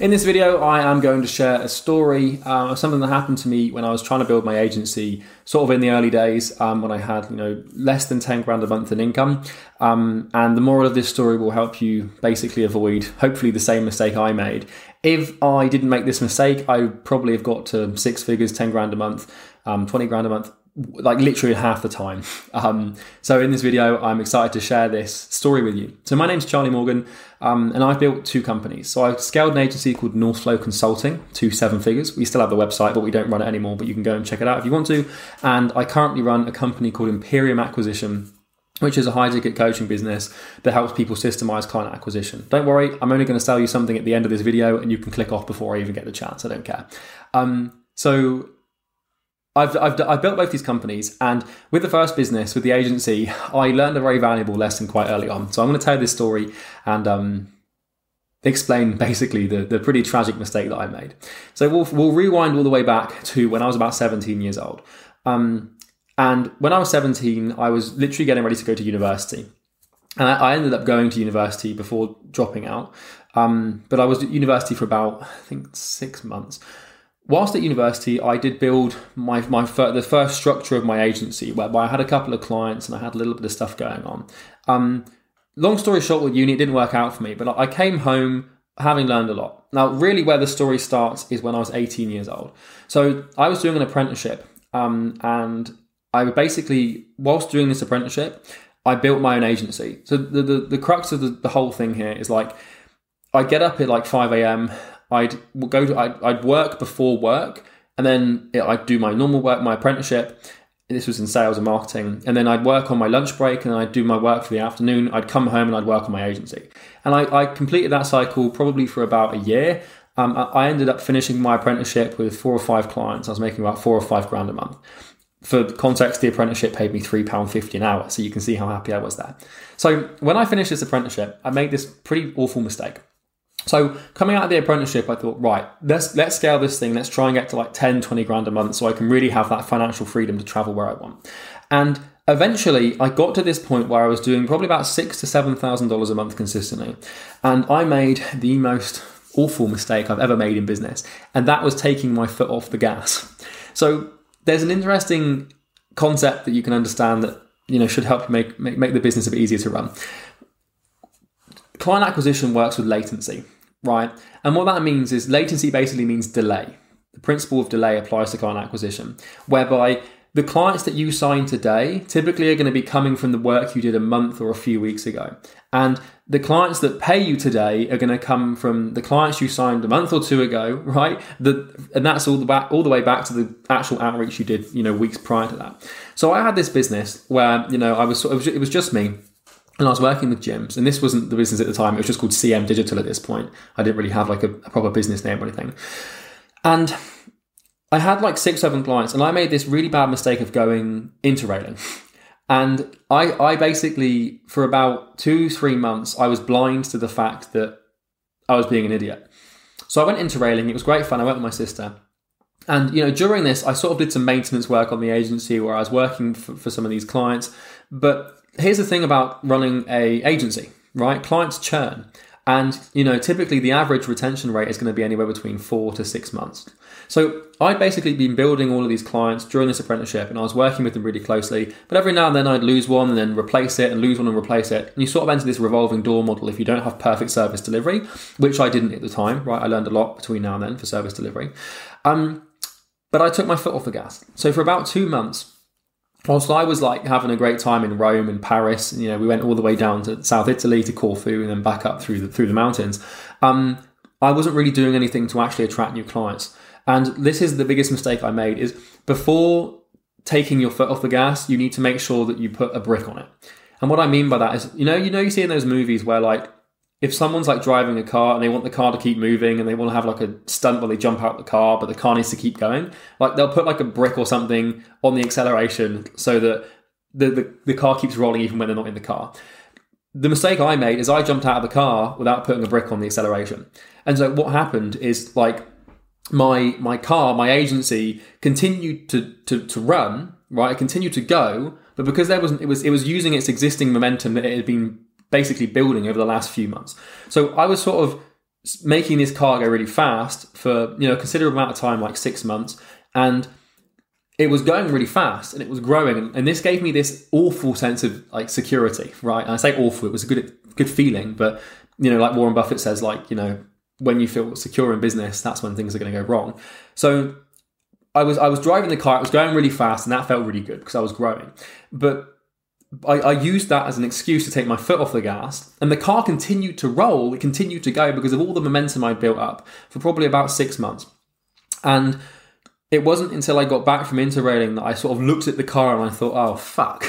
In this video, I am going to share a story uh, of something that happened to me when I was trying to build my agency, sort of in the early days um, when I had, you know, less than 10 grand a month in income. Um, and the moral of this story will help you basically avoid, hopefully, the same mistake I made. If I didn't make this mistake, I probably have got to six figures, 10 grand a month, um, 20 grand a month like literally half the time. Um, so in this video, I'm excited to share this story with you. So my name's Charlie Morgan, um, and I've built two companies. So I've scaled an agency called Northflow Consulting to seven figures. We still have the website, but we don't run it anymore. But you can go and check it out if you want to. And I currently run a company called Imperium Acquisition. Which is a high ticket coaching business that helps people systemize client acquisition. Don't worry, I'm only going to sell you something at the end of this video and you can click off before I even get the chance. I don't care. Um, so I've, I've, I've, built both these companies, and with the first business, with the agency, I learned a very valuable lesson quite early on. So I'm going to tell this story and um, explain basically the, the pretty tragic mistake that I made. So we'll, we'll rewind all the way back to when I was about 17 years old. Um, and when I was 17, I was literally getting ready to go to university. And I, I ended up going to university before dropping out. Um, but I was at university for about, I think, six months whilst at university, I did build my my the first structure of my agency, whereby I had a couple of clients and I had a little bit of stuff going on. Um, long story short, with uni, it didn't work out for me, but I came home having learned a lot. Now, really, where the story starts is when I was 18 years old. So I was doing an apprenticeship, um, and I basically, whilst doing this apprenticeship, I built my own agency. So the the, the crux of the, the whole thing here is like. I get up at like 5 a.m. I'd go to I'd, I'd work before work, and then I'd do my normal work, my apprenticeship. This was in sales and marketing, and then I'd work on my lunch break, and I'd do my work for the afternoon. I'd come home and I'd work on my agency, and I, I completed that cycle probably for about a year. Um, I ended up finishing my apprenticeship with four or five clients. I was making about four or five grand a month. For context, the apprenticeship paid me £3.50 an hour, so you can see how happy I was there. So when I finished this apprenticeship, I made this pretty awful mistake. So coming out of the apprenticeship, I thought, right, let's let's scale this thing. Let's try and get to like 10, 20 grand a month so I can really have that financial freedom to travel where I want. And eventually I got to this point where I was doing probably about six to seven thousand dollars a month consistently. And I made the most awful mistake I've ever made in business. And that was taking my foot off the gas. So there's an interesting concept that you can understand that you know should help make, make, make the business a bit easier to run. Client acquisition works with latency right? And what that means is latency basically means delay. The principle of delay applies to client acquisition, whereby the clients that you sign today typically are going to be coming from the work you did a month or a few weeks ago. And the clients that pay you today are going to come from the clients you signed a month or two ago, right? The, and that's all the back, all the way back to the actual outreach you did, you know, weeks prior to that. So I had this business where, you know, I was it was just me and I was working with gyms, and this wasn't the business at the time. It was just called CM Digital at this point. I didn't really have like a, a proper business name or anything. And I had like six, seven clients, and I made this really bad mistake of going interrailing. And I, I basically, for about two, three months, I was blind to the fact that I was being an idiot. So I went interrailing. It was great fun. I went with my sister. And, you know, during this, I sort of did some maintenance work on the agency where I was working for, for some of these clients. But here's the thing about running a agency, right? Clients churn. And you know, typically the average retention rate is going to be anywhere between four to six months. So I'd basically been building all of these clients during this apprenticeship, and I was working with them really closely. But every now and then I'd lose one and then replace it, and lose one and replace it. And you sort of enter this revolving door model if you don't have perfect service delivery, which I didn't at the time. Right, I learned a lot between now and then for service delivery. Um, but I took my foot off the gas. So for about two months, whilst I was like having a great time in Rome and Paris, you know, we went all the way down to South Italy to Corfu and then back up through the through the mountains. Um, I wasn't really doing anything to actually attract new clients. And this is the biggest mistake I made is before taking your foot off the gas, you need to make sure that you put a brick on it. And what I mean by that is, you know, you know, you see in those movies where like if someone's like driving a car and they want the car to keep moving and they want to have like a stunt where they jump out the car, but the car needs to keep going, like they'll put like a brick or something on the acceleration so that the, the, the car keeps rolling even when they're not in the car. The mistake I made is I jumped out of the car without putting a brick on the acceleration. And so what happened is like my my car, my agency continued to to, to run, right? It continued to go, but because there wasn't it was it was using its existing momentum that it had been basically building over the last few months. So I was sort of making this car go really fast for you know a considerable amount of time, like six months, and it was going really fast and it was growing, and this gave me this awful sense of like security, right? And I say awful; it was a good good feeling, but you know, like Warren Buffett says, like you know, when you feel secure in business, that's when things are going to go wrong. So I was I was driving the car, it was going really fast, and that felt really good because I was growing, but I, I, used that as an excuse to take my foot off the gas, and the car continued to roll. It continued to go because of all the momentum I'd built up for probably about six months. And it wasn't until I got back from interrailing that I sort of looked at the car and I thought, oh, fuck.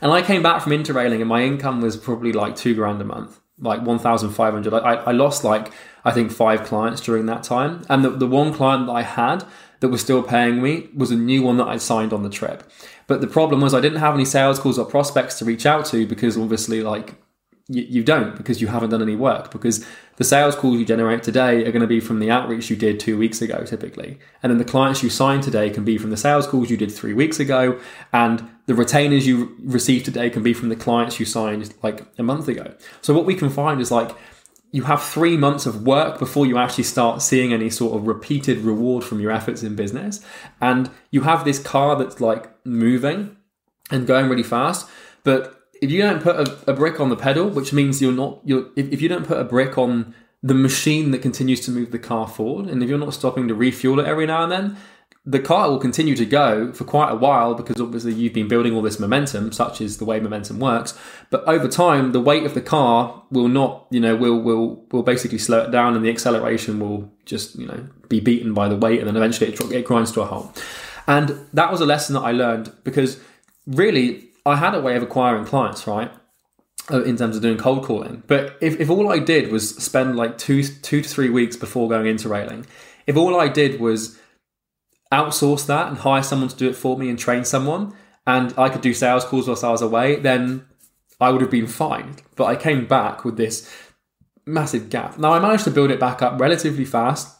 And I came back from interrailing, and my income was probably like two grand a month, like 1,500. I, I lost like, I think, five clients during that time. And the, the one client that I had that was still paying me was a new one that I signed on the trip. But the problem was I didn't have any sales calls or prospects to reach out to because obviously, like, you, you don't because you haven't done any work because the sales calls you generate today are going to be from the outreach you did two weeks ago typically and then the clients you sign today can be from the sales calls you did three weeks ago and the retainers you receive today can be from the clients you signed like a month ago so what we can find is like you have three months of work before you actually start seeing any sort of repeated reward from your efforts in business. And you have this car that's like moving and going really fast. But if you don't put a, a brick on the pedal, which means you're not, you're, if, if you don't put a brick on the machine that continues to move the car forward, and if you're not stopping to refuel it every now and then, the car will continue to go for quite a while because obviously you've been building all this momentum, such is the way momentum works. But over time, the weight of the car will not, you know, will will will basically slow it down, and the acceleration will just, you know, be beaten by the weight, and then eventually it, it grinds to a halt. And that was a lesson that I learned because really I had a way of acquiring clients, right? Uh, in terms of doing cold calling. But if, if all I did was spend like two two to three weeks before going interrailing, if all I did was outsource that and hire someone to do it for me and train someone, and I could do sales calls whilst I was away, then I would have been fine. But I came back with this massive gap. Now I managed to build it back up relatively fast.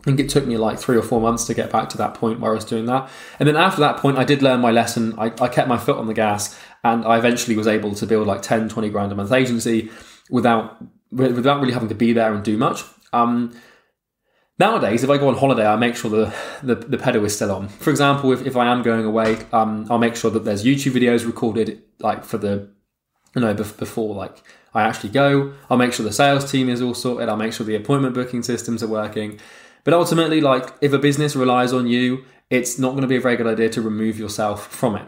I think it took me like three or four months to get back to that point where I was doing that. And then after that point, I did learn my lesson. I, I kept my foot on the gas and I eventually was able to build like 10, 20 grand a month agency without, without really having to be there and do much. Um, Nowadays, if I go on holiday, I make sure the, the, the pedal is still on. For example, if, if I am going away, um, I'll make sure that there's YouTube videos recorded, like for the, you know, before like I actually go. I'll make sure the sales team is all sorted. I'll make sure the appointment booking systems are working. But ultimately, like if a business relies on you, it's not going to be a very good idea to remove yourself from it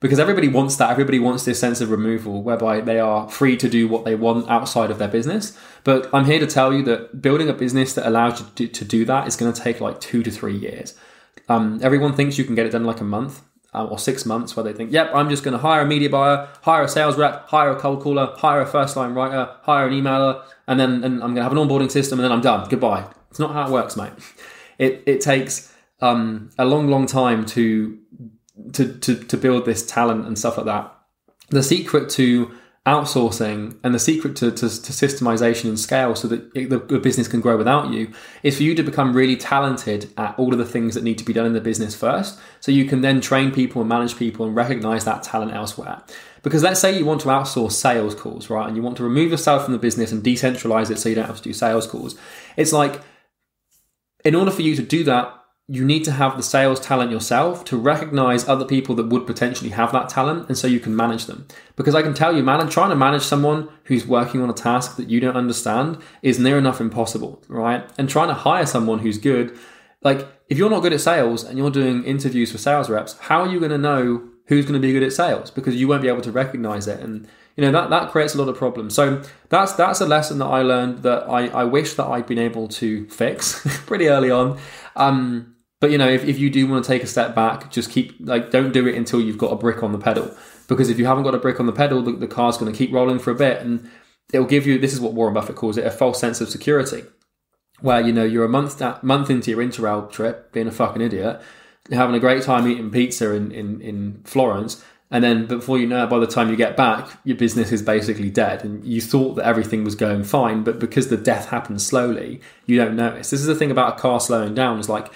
because everybody wants that. Everybody wants this sense of removal whereby they are free to do what they want outside of their business. But I'm here to tell you that building a business that allows you to, do that is going to take like two to three years. Um, everyone thinks you can get it done like a month. Uh, or six months where they think, yep, I'm just going to hire a media buyer, hire a sales rep, hire a cold caller, hire a first line writer, hire an emailer, and then and I'm going to have an onboarding system and then I'm done. Goodbye. It's not how it works, mate. It, it takes um, a long, long time to to, to, to build this talent and stuff like that. The secret to outsourcing and the secret to, to, to systemization and scale so that it, the, the, business can grow without you is for you to become really talented at all of the things that need to be done in the business first so you can then train people and manage people and recognize that talent elsewhere because let's say you want to outsource sales calls right and you want to remove yourself from the business and decentralize it so you don't have to do sales calls it's like in order for you to do that you need to have the sales talent yourself to recognize other people that would potentially have that talent and so you can manage them. Because i can tell you man trying to manage someone who's working on a task that you don't understand is near enough impossible right? And trying to hire someone who's good like if you're not good at sales and you're doing interviews for sales reps how are you going to know who's going to be good at sales? Because you won't be able to recognize it and you know that that creates a lot of problems. So that's that's a lesson that i learned that i, I wish that i'd been able to fix pretty early on. Um, but you know, if, if you do want to take a step back, just keep like don't do it until you've got a brick on the pedal. Because if you haven't got a brick on the pedal, the, the car's going to keep rolling for a bit, and it'll give you this is what Warren Buffett calls it a false sense of security, where you know you're a month that month into your interrail trip, being a fucking idiot, having a great time eating pizza in in, in Florence, and then before you know it, by the time you get back, your business is basically dead. And you thought that everything was going fine, but because the death happens slowly, you don't notice. This is the thing about a car slowing down. Is like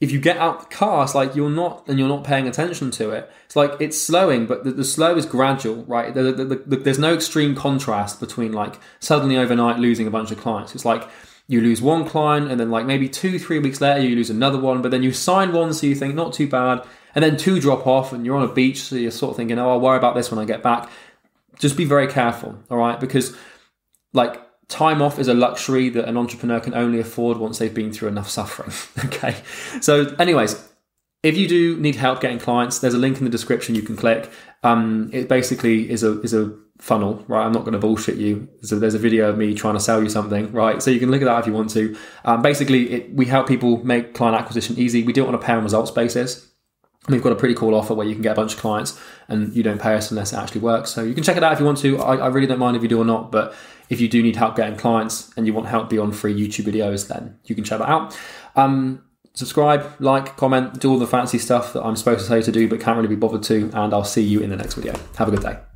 if you get out the car, it's like you're not and you're not paying attention to it. It's like it's slowing, but the, the slow is gradual, right? The, the, there's no extreme contrast between like suddenly overnight losing a bunch of clients. It's like you lose one client, and then like maybe two, three weeks later you lose another one, but then you sign one, so you think not too bad, and then two drop off, and you're on a beach, so you're sort of thinking, oh, I'll worry about this when I get back. Just be very careful, all right? Because like time off is a luxury that an entrepreneur can only afford once they've been through enough suffering. okay. So, anyways, if you do need help getting clients, there's a link in the description you can click. Um, it basically is a is a funnel, right? I'm not going to bullshit you. So there's a video of me trying to sell you something, right? So you can look at that if you want to. Um, basically, it, we help people make client acquisition easy. We do it on a pay and results basis. We've got a pretty cool offer where you can get a bunch of clients and you don't pay us unless it actually works. So you can check it out if you want to. I, I really don't mind if you do or not, but if you do need help getting clients and you want help beyond free YouTube videos, then you can check that out. Um, subscribe, like, comment, do all the fancy stuff that I'm supposed to say to do but can't really be bothered to, and I'll see you in the next video. Have a good day.